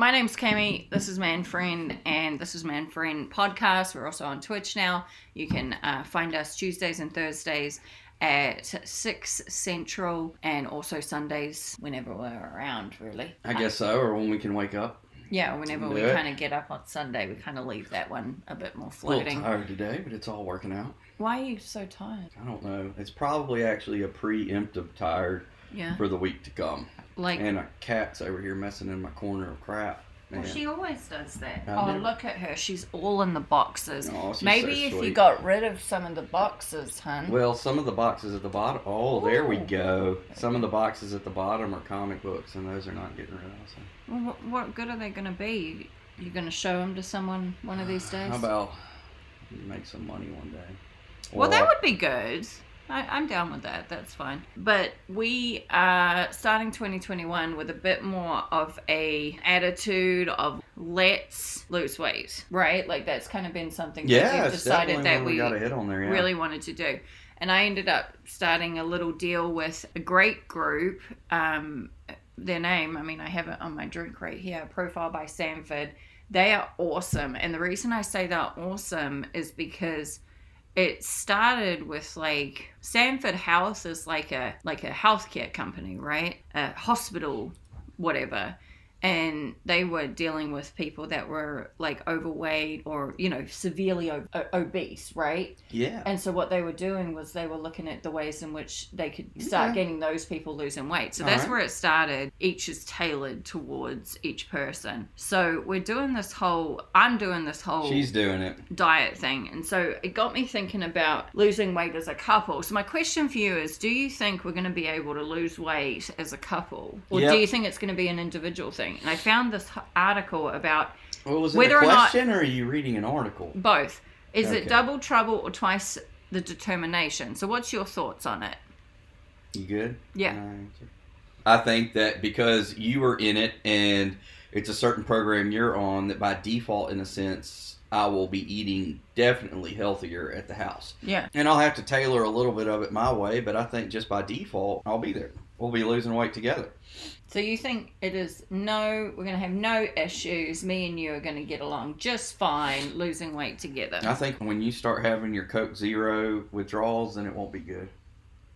My name's Cami. This is Man Friend, and this is Man Friend podcast. We're also on Twitch now. You can uh, find us Tuesdays and Thursdays at 6 Central, and also Sundays whenever we're around, really. I guess so, or when we can wake up. Yeah, whenever we kind of get up on Sunday, we kind of leave that one a bit more floating. A little tired today, but it's all working out. Why are you so tired? I don't know. It's probably actually a preemptive tired Yeah. for the week to come. Like, And a cat's over here messing in my corner of crap. well, she always does that. I oh, look at her. She's all in the boxes. She's Maybe so if you got rid of some of the boxes, hun. Well, some of the boxes at the bottom. Oh, there we go. Some of the boxes at the bottom are comic books, and those are not getting rid of. So. Well, what, what good are they going to be? You're going to show them to someone one of these days? How about you make some money one day? well, that would be good. I, I'm down with that. That's fine. But we are starting 2021 with a bit more of a attitude of let's lose weight, right? Like that's kind of been something that we've decided that we we got a hit on there. Yeah. really wanted to do. And I ended up starting a little deal with a great group. Um, their name, I mean, I have it on my drink right here Profile by Sanford. They are awesome. And the reason I say they're awesome is because it started with like Sanford House is like a like a healthcare company, right? A hospital, whatever. And they were dealing with people that were like overweight or you know severely o- obese, right? Yeah. And so what they were doing was they were looking at the ways in which they could start Okay. getting those people losing weight. So that's Alright. where it started. Each is tailored towards each person. So we're doing this whole I'm doing this whole She's doing it. diet thing. And so it got me thinking about losing weight as a couple. So my question for you is do you think we're going to be able to lose weight as a couple? Or Yep. do you think it's going to be an individual thing? And I found this article about Well, was it Whether a or not- question, or, are you reading an article? both. Is Okay. it double trouble or twice the determination? So what's your thoughts on it? You good? Yeah. I? I think that because you were in it and it's a certain program you're on, that by default, in a sense, I will be eating definitely healthier at the house. Yeah. And I'll have to tailor a little bit of it my way, but I think just by default, I'll be there. We'll be losing weight together. So you think it is no, we're going to have no issues. Me and you are going to get along just fine, losing weight together. I think when you start having your Coke Zero withdrawals, then it won't be good.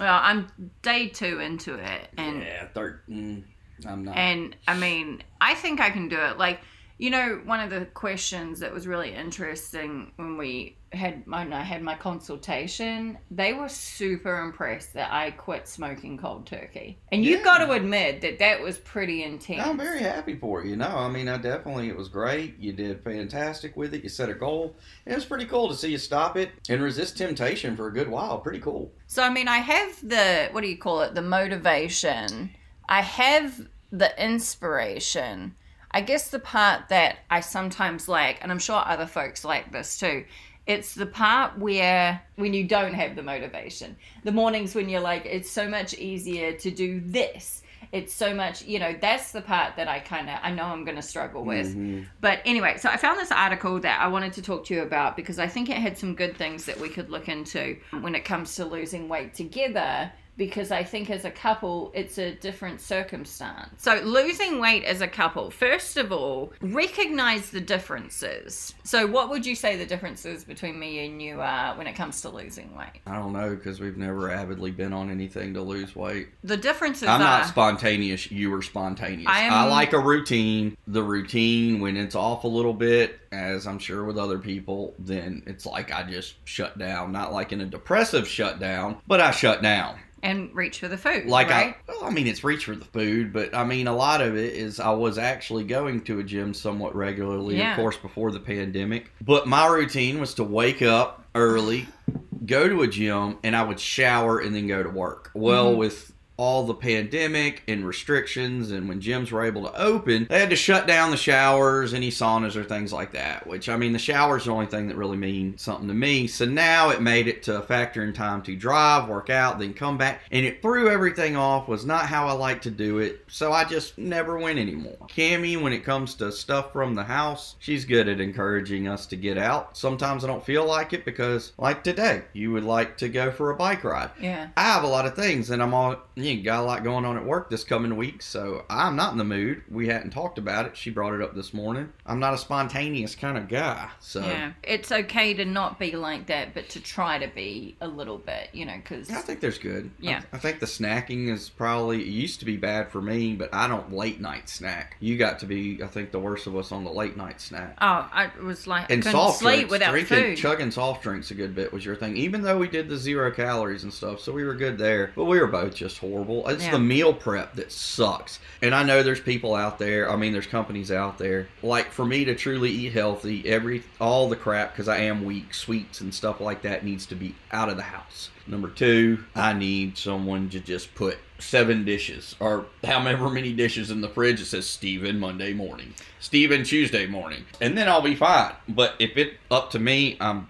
Well, I'm day two into it, and yeah, third. Mm, I'm not. And I mean, I think I can do it. Like, you know, one of the questions that was really interesting when we had when I had my consultation, they were super impressed that I quit smoking cold turkey. And you've got to admit that that was pretty intense. I'm very happy for you. No, I mean, I definitely, it was great. You did fantastic with it. You set a goal. It was pretty cool to see you stop it and resist temptation for a good while. Pretty cool. So I mean, I have the what do you call it? The motivation. I have the inspiration. I guess the part that I sometimes lack, and I'm sure other folks like this too, it's the part where when you don't have the motivation. The mornings when you're like, it's so much easier to do this. It's so much, you know, that's the part that I kind of, I know I'm going to struggle with. Mhm. But anyway, so I found this article that I wanted to talk to you about because I think it had some good things that we could look into when it comes to losing weight together. Because I think as a couple, it's a different circumstance. So, losing weight as a couple, first of all, recognize the differences. So, what would you say the differences between me and you are when it comes to losing weight? I don't know because we've never avidly been on anything to lose weight. The differences I'm are not spontaneous. You were spontaneous. I am- I like a routine. The routine, when it's off a little bit, as I'm sure with other people, then it's like I just shut down. Not like in a depressive shutdown, but I shut down. And reach for the food. Like right? I, well, I mean, it's reach for the food, but I mean, a lot of it is I was actually going to a gym somewhat regularly, Yeah. of course, before the pandemic. But my routine was to wake up early, go to a gym, and I would shower and then go to work. Well, Mhm. with all the pandemic and restrictions and when gyms were able to open they had to shut down the showers any saunas or things like that which i mean the showers the only thing that really mean something to me. So now it made it to a factor in time to drive work out then come back and it threw everything off was not how i like to do it so i just never went anymore. Cami when it comes to stuff from the house she's good at encouraging us to get out. Sometimes i don't feel like it because like today you would like to go for a bike ride. Yeah. I have a lot of things, and I'm all, you got a lot going on at work this coming week, so I'm not in the mood. We hadn't talked about it. She brought it up this morning. I'm not a spontaneous kind of guy, so Yeah, it's okay to not be like that, but to try to be a little bit, you know, because I think there's good. Yeah. I, think the snacking is probably it used to be bad for me, but I don't late night snack. You got to be, I think, the worst of us on the late night snack. oh, I was like, And I soft sleep drinks, without drinking, food. chugging soft drinks a good bit was your thing. Even though we did the zero calories and stuff, so we were good there. But we were both just horrible. It's Yeah. the meal prep that sucks. And I know there's people out there. I mean, there's companies out there. Like for me to truly eat healthy, every all the crap because I am weak, sweets and stuff like that needs to be out of the house. Number two, I need someone to just put seven dishes or however many dishes in the fridge. It says Steven Monday morning, Steven Tuesday morning, and then I'll be fine. But if it up to me, I'm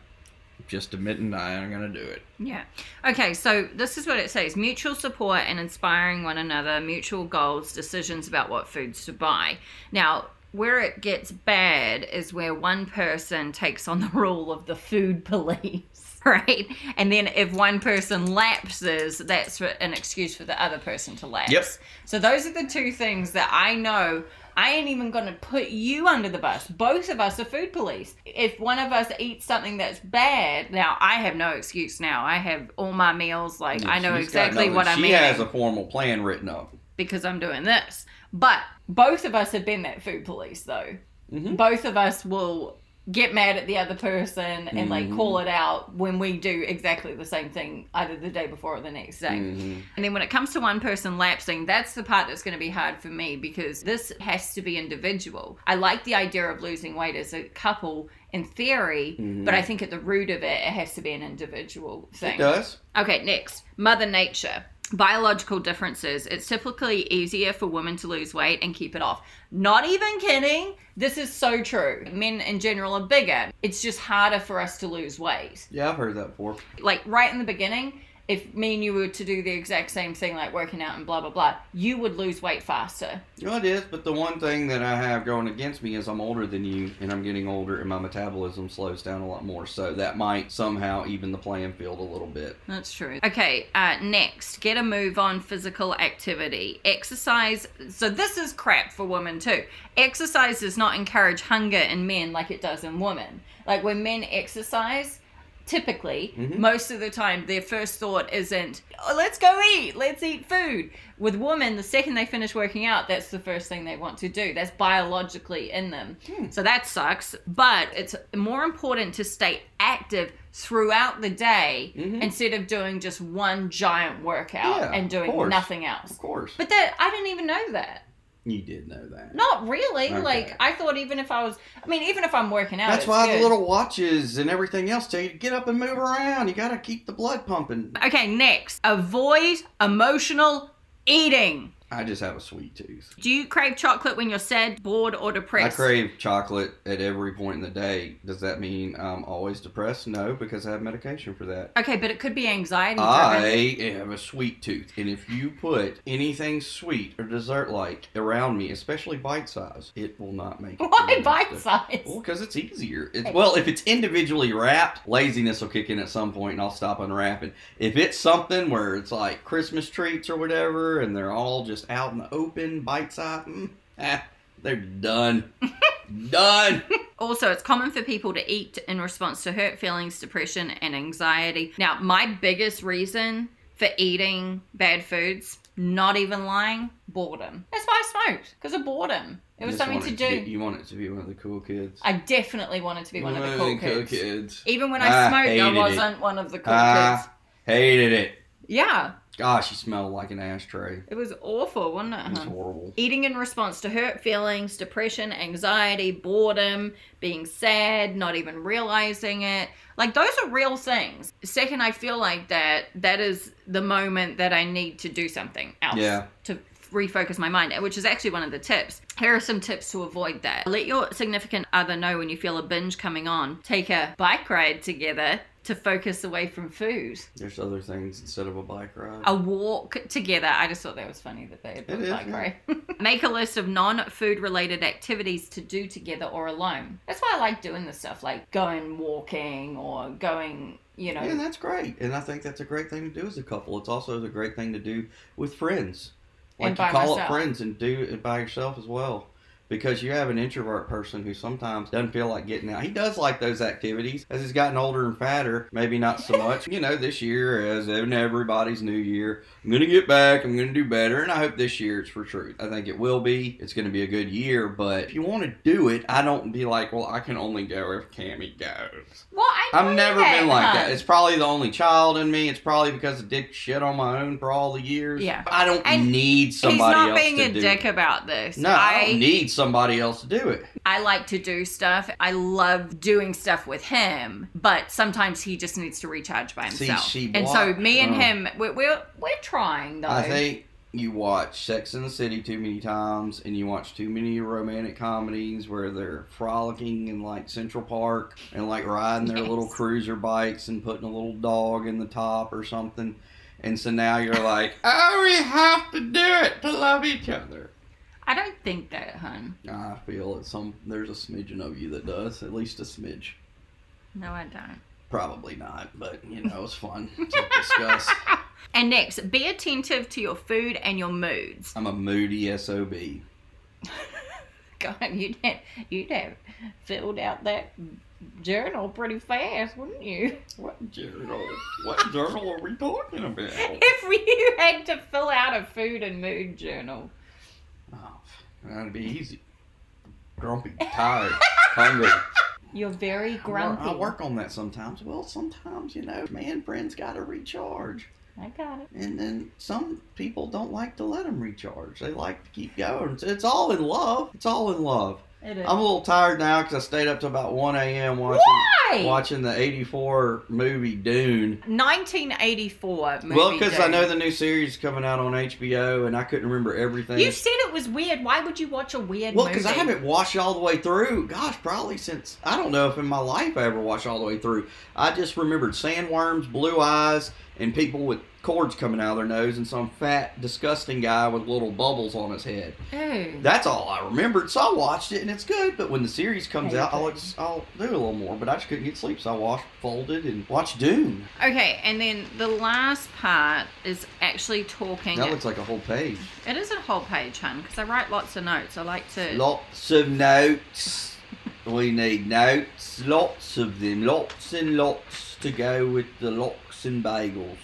just admitting I am gonna do it. Yeah. Okay, so this is what it says mutual support and inspiring one another, mutual goals, decisions about what foods to buy. Now, where it gets bad is where one person takes on the role of the food police, right? And then if one person lapses, that's an excuse for the other person to lapse. Yep. So those are the two things that I know. I ain't even going to put you under the bus. Both of us are food police. If one of us eats something that's bad, now I have no excuse now. I have all my meals, like I know exactly what I'm She eating has a formal plan written up. because I'm doing this. But both of us have been that food police, though. Mhm. Both of us will get mad at the other person and like Mhm. call it out when we do exactly the same thing either the day before or the next day. Mhm. And then when it comes to one person lapsing, that's the part that's going to be hard for me because this has to be individual. I like the idea of losing weight as a couple in theory, Mhm. but I think at the root of it, it has to be an individual thing. It does. Okay, next, Mother Nature. Biological differences. It's typically easier for women to lose weight and keep it off. Not even kidding. This is so true. Men in general are bigger. It's just harder for us to lose weight. Yeah, I've heard that before. Like right in the beginning, if me and you were to do the exact same thing, like working out and blah, blah, blah, you would lose weight faster. Know, it is, but the one thing that I have going against me is I'm older than you, and I'm getting older, and my metabolism slows down a lot more. So that might somehow even the playing field a little bit. That's true. Okay, uh, next, get a move on physical activity. Exercise. So, this is crap for women too. Exercise does not encourage hunger in men like it does in women. Like when men exercise, typically, Mhm. most of the time, their first thought isn't, oh, let's go eat, let's eat food. With women, the second they finish working out, that's the first thing they want to do. That's biologically in them. Hmm. So that sucks. But it's more important to stay active throughout the day Mhm. instead of doing just one giant workout Yeah, and doing nothing else. Of course. But that I didn't even know that. You did know that. Not really. Okay. Like I thought even if I was I mean, even if I'm working out. That's why good. the little watches and everything else tell you to get up and move around. You got to keep the blood pumping. Okay, next. Avoid emotional eating. I just have a sweet tooth. Do you crave chocolate when you're sad, bored, or depressed? I crave chocolate at every point in the day. Does that mean I'm always depressed? No, because I have medication for that. Okay, but it could be anxiety. I have a sweet tooth, and if you put anything sweet or dessert like around me, especially bite size, it will not make it. Why bite size? Well, because it's easier. It's, well, if it's individually wrapped, laziness will kick in at some point, and I'll stop unwrapping. If it's something where it's like Christmas treats or whatever, and they're all just out in the open, bite size, mm, ah, they're done. done. Also, it's common for people to eat in response to hurt feelings, depression, and anxiety. Now, my biggest reason for eating bad foods, not even lying, boredom. That's why I smoked, because of boredom. It was something to it do. be- you want it to be one of the cool kids. I definitely wanted to be one of the cool kids. kids. Even when I I smoked, I wasn't one of the cool Ah. kids. Hated it. Yeah, Gosh, you smell like an ashtray. it was awful, wasn't it? It's huh? horrible. Eating in response to hurt feelings, depression, anxiety, boredom, being sad, not even realizing it. Like those are real things. Second, I feel like that that is the moment that I need to do something else Yeah. to refocus my mind, which is actually one of the tips. Here are some tips to avoid that. Let your significant other know when you feel a binge coming on. Take a bike ride together to focus away from food. There's other things instead of a bike ride. A walk together. I just thought that was funny that they had is, bike yeah. ride. Make a list of non-food related activities to do together or alone. That's why I like doing this stuff, like going walking or going you know. Yeah, that's great. And I think that's a great thing to do as a couple. It's also a great thing to do with friends. Like And you call up friends and do it by yourself as well. Because you have an introvert person who sometimes doesn't feel like getting out. He does like those activities. As he's gotten older and fatter, maybe not so much. you know, this year, as in everybody's new year, I'm going to get back. I'm going to do better. And I hope this year it's for truth. I think it will be. It's going to be a good year. But if you want to do it, I don't be like, well, I can only go if Cami goes. well, I I've never been like that. It's probably the only child in me. It's probably because I did shit on my own for all the years. Yeah. I don't And need He's somebody not else being a dick it. about this. No, I, I don't need somebody else to do it. I like to do stuff. I love doing stuff with him, but sometimes he just needs to recharge by See, himself. she and so me and uh. him, we're, we're we're trying though. I think you watch Sex in the City too many times, and you watch too many romantic comedies where they're frolicking in like Central Park and like riding their Yes. little cruiser bikes and putting a little dog in the top or something. And so now you're like, oh, we have to do it to love each other. I don't think that, hun. I feel that some there's a smidgen of you that does, at least a smidge. No, I don't. Probably not, but you know it's fun to discuss. And next, be attentive to your food and your moods. I'm a moody sob. God, you'd have, you'd have filled out that journal pretty fast, wouldn't you? What journal? What journal are we talking about? If you had to fill out a food and mood journal. Oh, that'd be easy. Grumpy, tired, hungry. You're very I work- grumpy. I work on that sometimes. Well, sometimes you know, man, friends got to recharge, I got it. and then some people don't like to let them recharge. They like to keep going. It's, it's all in love. It's all in love. It is. I'm a little tired now because I stayed up to about 1 a.m. watching Why? watching the 84 movie Dune. 1984 movie. well, because I know the new series is coming out on HBO, and I couldn't remember everything. You said it was weird. Why would you watch a weird well, because I haven't watched it all the way through. Gosh, probably since I don't know if in my life I ever watched all the way through. I just remembered sandworms, blue eyes, and people with cords coming out of their nose, and some fat, disgusting guy with little bubbles on his head. Ew. That's all I remembered. So I watched it, and it's good. But when the series comes out, I'll, ex- I'll do a little more. But I just couldn't get sleep, so I watched, folded, and watched Dune. Okay, and then the last part is actually talking. That looks like a whole page. it is a whole page, hun, because I write lots of notes. I like to. Lots of notes. we need notes, lots of them, lots and lots to go with the lox and bagels.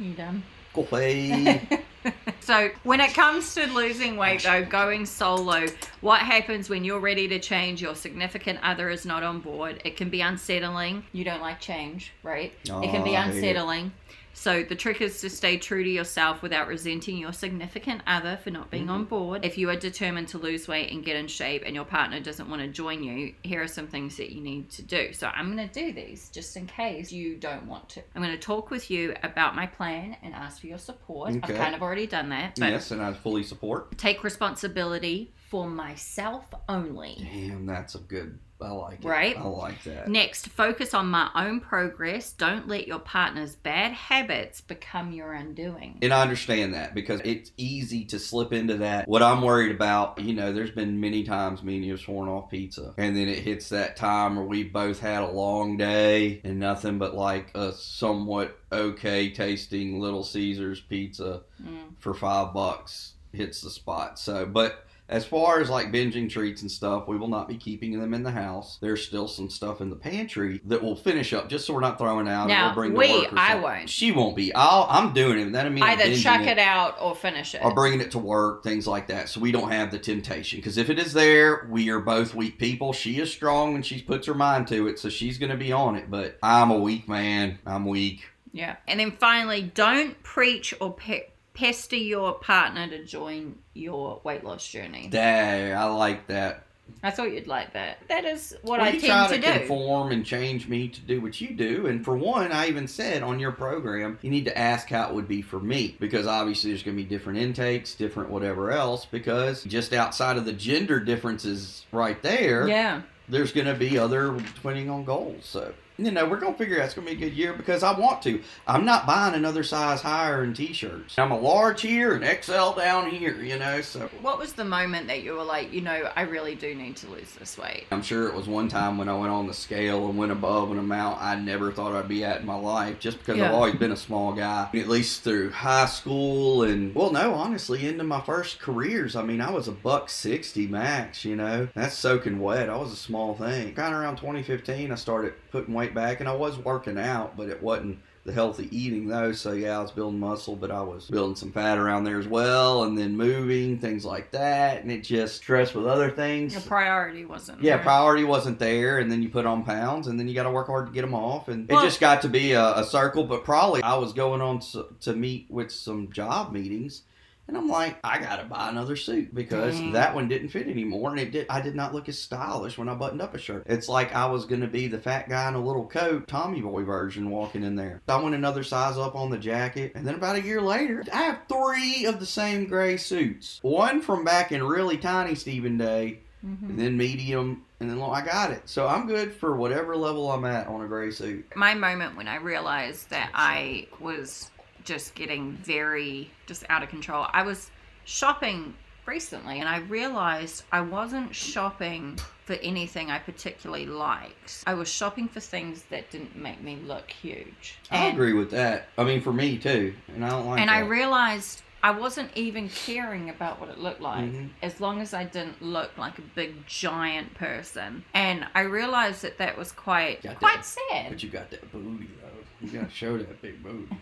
You done? Coffee. So, when it comes to losing weight, though, going solo, what happens when you're ready to change? Your significant other is not on board. It can be unsettling. You don't like change, right? it can be Oh, I hate it. unsettling. So, the trick is to stay true to yourself without resenting your significant other for not being Mm-hmm. on board. If you are determined to lose weight and get in shape and your partner doesn't want to join you, here are some things that you need to do. So, I'm going to do these just in case you don't want to. I'm going to talk with you about my plan and ask for your support. Okay. I've kind of already done that. But yes, and I fully support. take responsibility for myself only. Damn, that's a good. I like it. Right? I like that. Next, focus on my own progress. Don't let your partner's bad habits become your undoing. And I understand that because it's easy to slip into that. What I'm worried about, you know, there's been many times me and you have sworn off pizza. And then it hits that time where we both had a long day and nothing but like a somewhat okay tasting Little Caesars pizza Mm. for five bucks hits the spot. So, but as far as like binging treats and stuff, we will not be keeping them in the house. There's still some stuff in the pantry that we'll finish up just so we're not throwing out. Now, and we'll bring to we- work or I won't. She won't be. I'll. I'm doing it. That I mean Either chuck it out or finish it. or bringing it to work, things like that, so we don't have the temptation. Because if it is there, we are both weak people. She is strong when she puts her mind to it, so she's going to be on it. But I'm a weak man. I'm weak. Yeah. And then finally, don't preach or pe- pester your partner to join your weight loss journey. Dang, I like that. I thought you'd like that. That is what well, I you try tend to, to, do. conform and change me to do what you do. And for one, I even said on your program, you need to ask how it would be for me because obviously there's going to be different intakes, different whatever else. Because just outside of the gender differences right there, Yeah. there's going to be other depending on goals. So you know, we're gonna figure out it's gonna be a good year because I want to. I'm not buying another size higher in t-shirts. I'm a large here and XL down here, you know. So What was the moment that you were like, you know, I really do need to lose this weight? I'm sure it was one time when I went on the scale and went above an amount I never thought I'd be at in my life, just because Yeah. I've always been a small guy. At least through high school and well, no, honestly, into my first careers. I mean, I was a buck sixty max. You know, that's soaking wet. I was a small thing. Kind of around 2015, I started putting weight back, and I was working out, but it wasn't the healthy eating though. So yeah, I was building muscle, but I was building some fat around there as well, and then moving things like that, and it just stressed with other things. Your priority wasn't. Yeah, there. priority wasn't there, and then you put on pounds, and then you got to work hard to get them off, and Well- it just got to be a, a circle. But probably I was going on to, to meet with some job meetings, and I'm like, I got to buy another suit because Dang. that one didn't fit anymore, and it did. I did not look as stylish when I buttoned up a shirt. It's like I was to be the fat guy in a little coat, Tommy Boy version, walking in there. I went another size up on the jacket, and then about a year later, I have three of the same gray suits. One from back in really tiny Stephen Day Mhm. and then medium, and then long. I got it. So I'm good for whatever level I'm at on a gray suit. My moment when I realized that I was just getting very just out of control. I was shopping recently and I realized I wasn't shopping for anything I particularly liked. I was shopping for things that didn't make me look huge. I And- agree with that. I mean, for me too, and I don't like. and I realized I wasn't even caring about what it looked like Mhm. as long as I didn't look like a big giant person. And I realized that that was quite quite that. sad. But you got that booty though. You gotta show that big booty.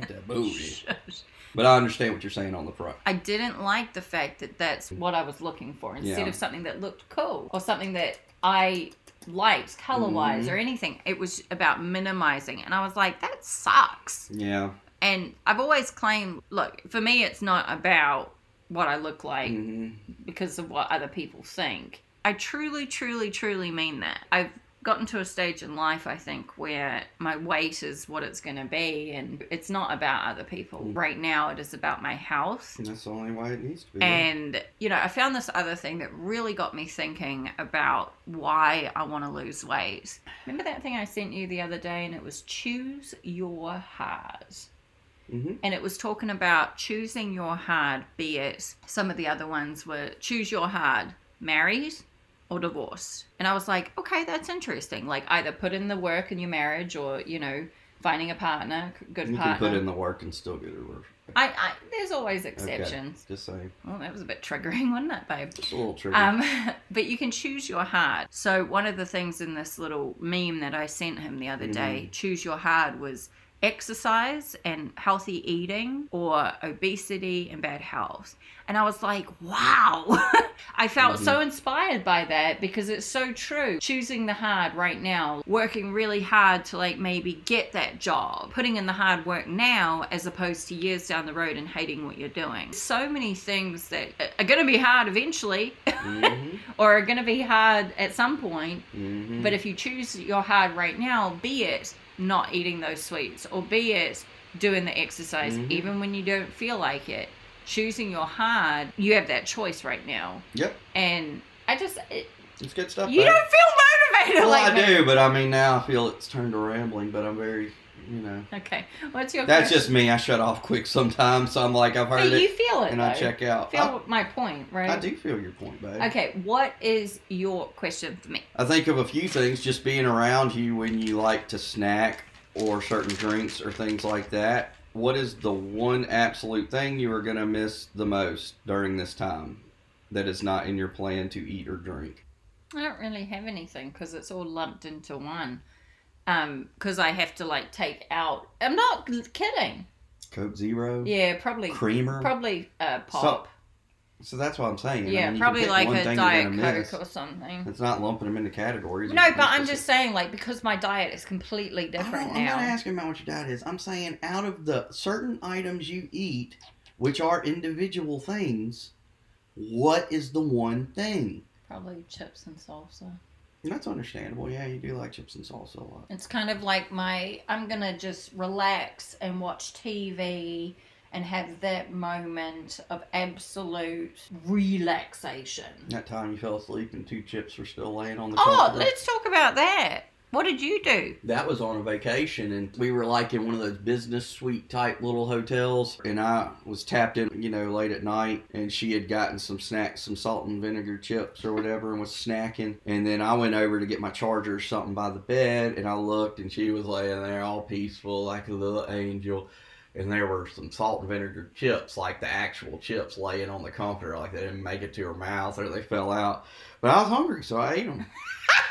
That. But I understand what you're saying on the front. I didn't like the fact that that's what I was looking for instead Yeah. of something that looked cool or something that I liked color wise Mhm. or anything. It was about minimizing. And I was like, that sucks. Yeah. And I've always claimed, look, for me, it's not about what I look like hmm because of what other people think. I truly, truly, truly mean that. I've gotten to a stage in life, I think, where my weight is what it's going to be, and it's not about other people. Mm. Right now, it is about my health. And that's the only way it needs to be. And, you know, I found this other thing that really got me thinking about why I want to lose weight. Remember that thing I sent you the other day, and it was choose your hard hmm and it was talking about choosing your hard be it some of the other ones were choose your hard married or divorced and i was like okay that's interesting like either put in the work in your marriage or you know finding a partner good You can partner put in the work and still get it work. I, I there's always exceptions Just saying. well that was a bit triggering wasn't it babe Just a little tricky. um, but you can choose your heart. So one of the things in this little meme that I sent him the other day, choose your heart was exercise and healthy eating or obesity and bad health. And I was like, wow. I felt so inspired by that because it's so true. Choosing the hard right now, working really hard to like maybe get that job, putting in the hard work now as opposed to years down the road and hating what you're doing. So many things that are going to be hard eventually hmm or are going to be hard at some point. hmm But if you choose your hard right now, be it not eating those sweets or be it doing the exercise Mhm. even when you don't feel like it, choosing your hard, you have that choice right now. Yep. And I just, it, It's good stuff. you babe. don't feel motivated Well, like I that. do, but I mean now I feel it's turned to rambling. But I'm very, you know. Okay. What's your That's question? just me. I shut off quick sometimes. So I'm like, I've But heard you feel it, and though. I check out. Feel my point, right? I do feel your point, babe. Okay, what is your question for me? I think of a few things just being around you when you like to snack or certain drinks or things like that. What is the one absolute thing you are going to miss the most during this time that is not in your plan to eat or drink? I don't really have anything because it's all lumped into one. Um, because I have to like take out. I'm not kidding. Coke Zero? Yeah, probably, Creamer? probably uh, pop. So that's what I'm saying. I yeah, mean, probably like a diet coke miss. or something. It's not lumping them into categories. No, but I'm just saying, like, because my diet is completely different don't- I'm not asking about what your diet is. I'm saying out of the certain items you eat, which are individual things, what is the one thing? Probably chips and salsa. That's understandable. Yeah, you do like chips and salsa a lot. It's kind of like my. I'm gonna just relax and watch TV and have that moment of absolute relaxation. That time you fell asleep and two chips were still laying on the Oh, let's talk about that. What did you do? That was on a vacation, and we were like in one of those business suite type little hotels. And I was tapped in, you know, late at night, and she had gotten some snacks, some salt and vinegar chips or whatever, and was snacking. And then I went over to get my charger or something by the bed, and I looked, and she was laying there all peaceful, like a little angel. And there were some salt and vinegar chips, like the actual chips, laying on the comforter, like they didn't make it to her mouth or they fell out. But I was hungry, so I ate them.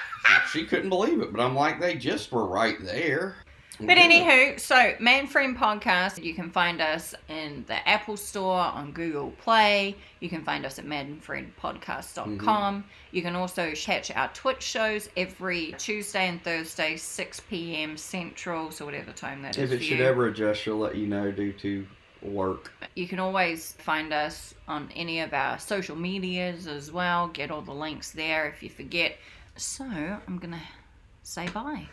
she couldn't believe it, but I'm like, they just were right there. But Yeah. anywho, so Man Friend Podcast, you can find us in the Apple Store, on Google Play. You can find us at manfriendpodcast.com. Mm-hmm. You can also catch our Twitch shows every Tuesday and Thursday, 6 p.m. Central, so whatever time that is if it should you. ever adjust, she'll let you know due to work. You can always find us on any of our social medias as well. Get all the links there if you forget. So I'm going to say bye.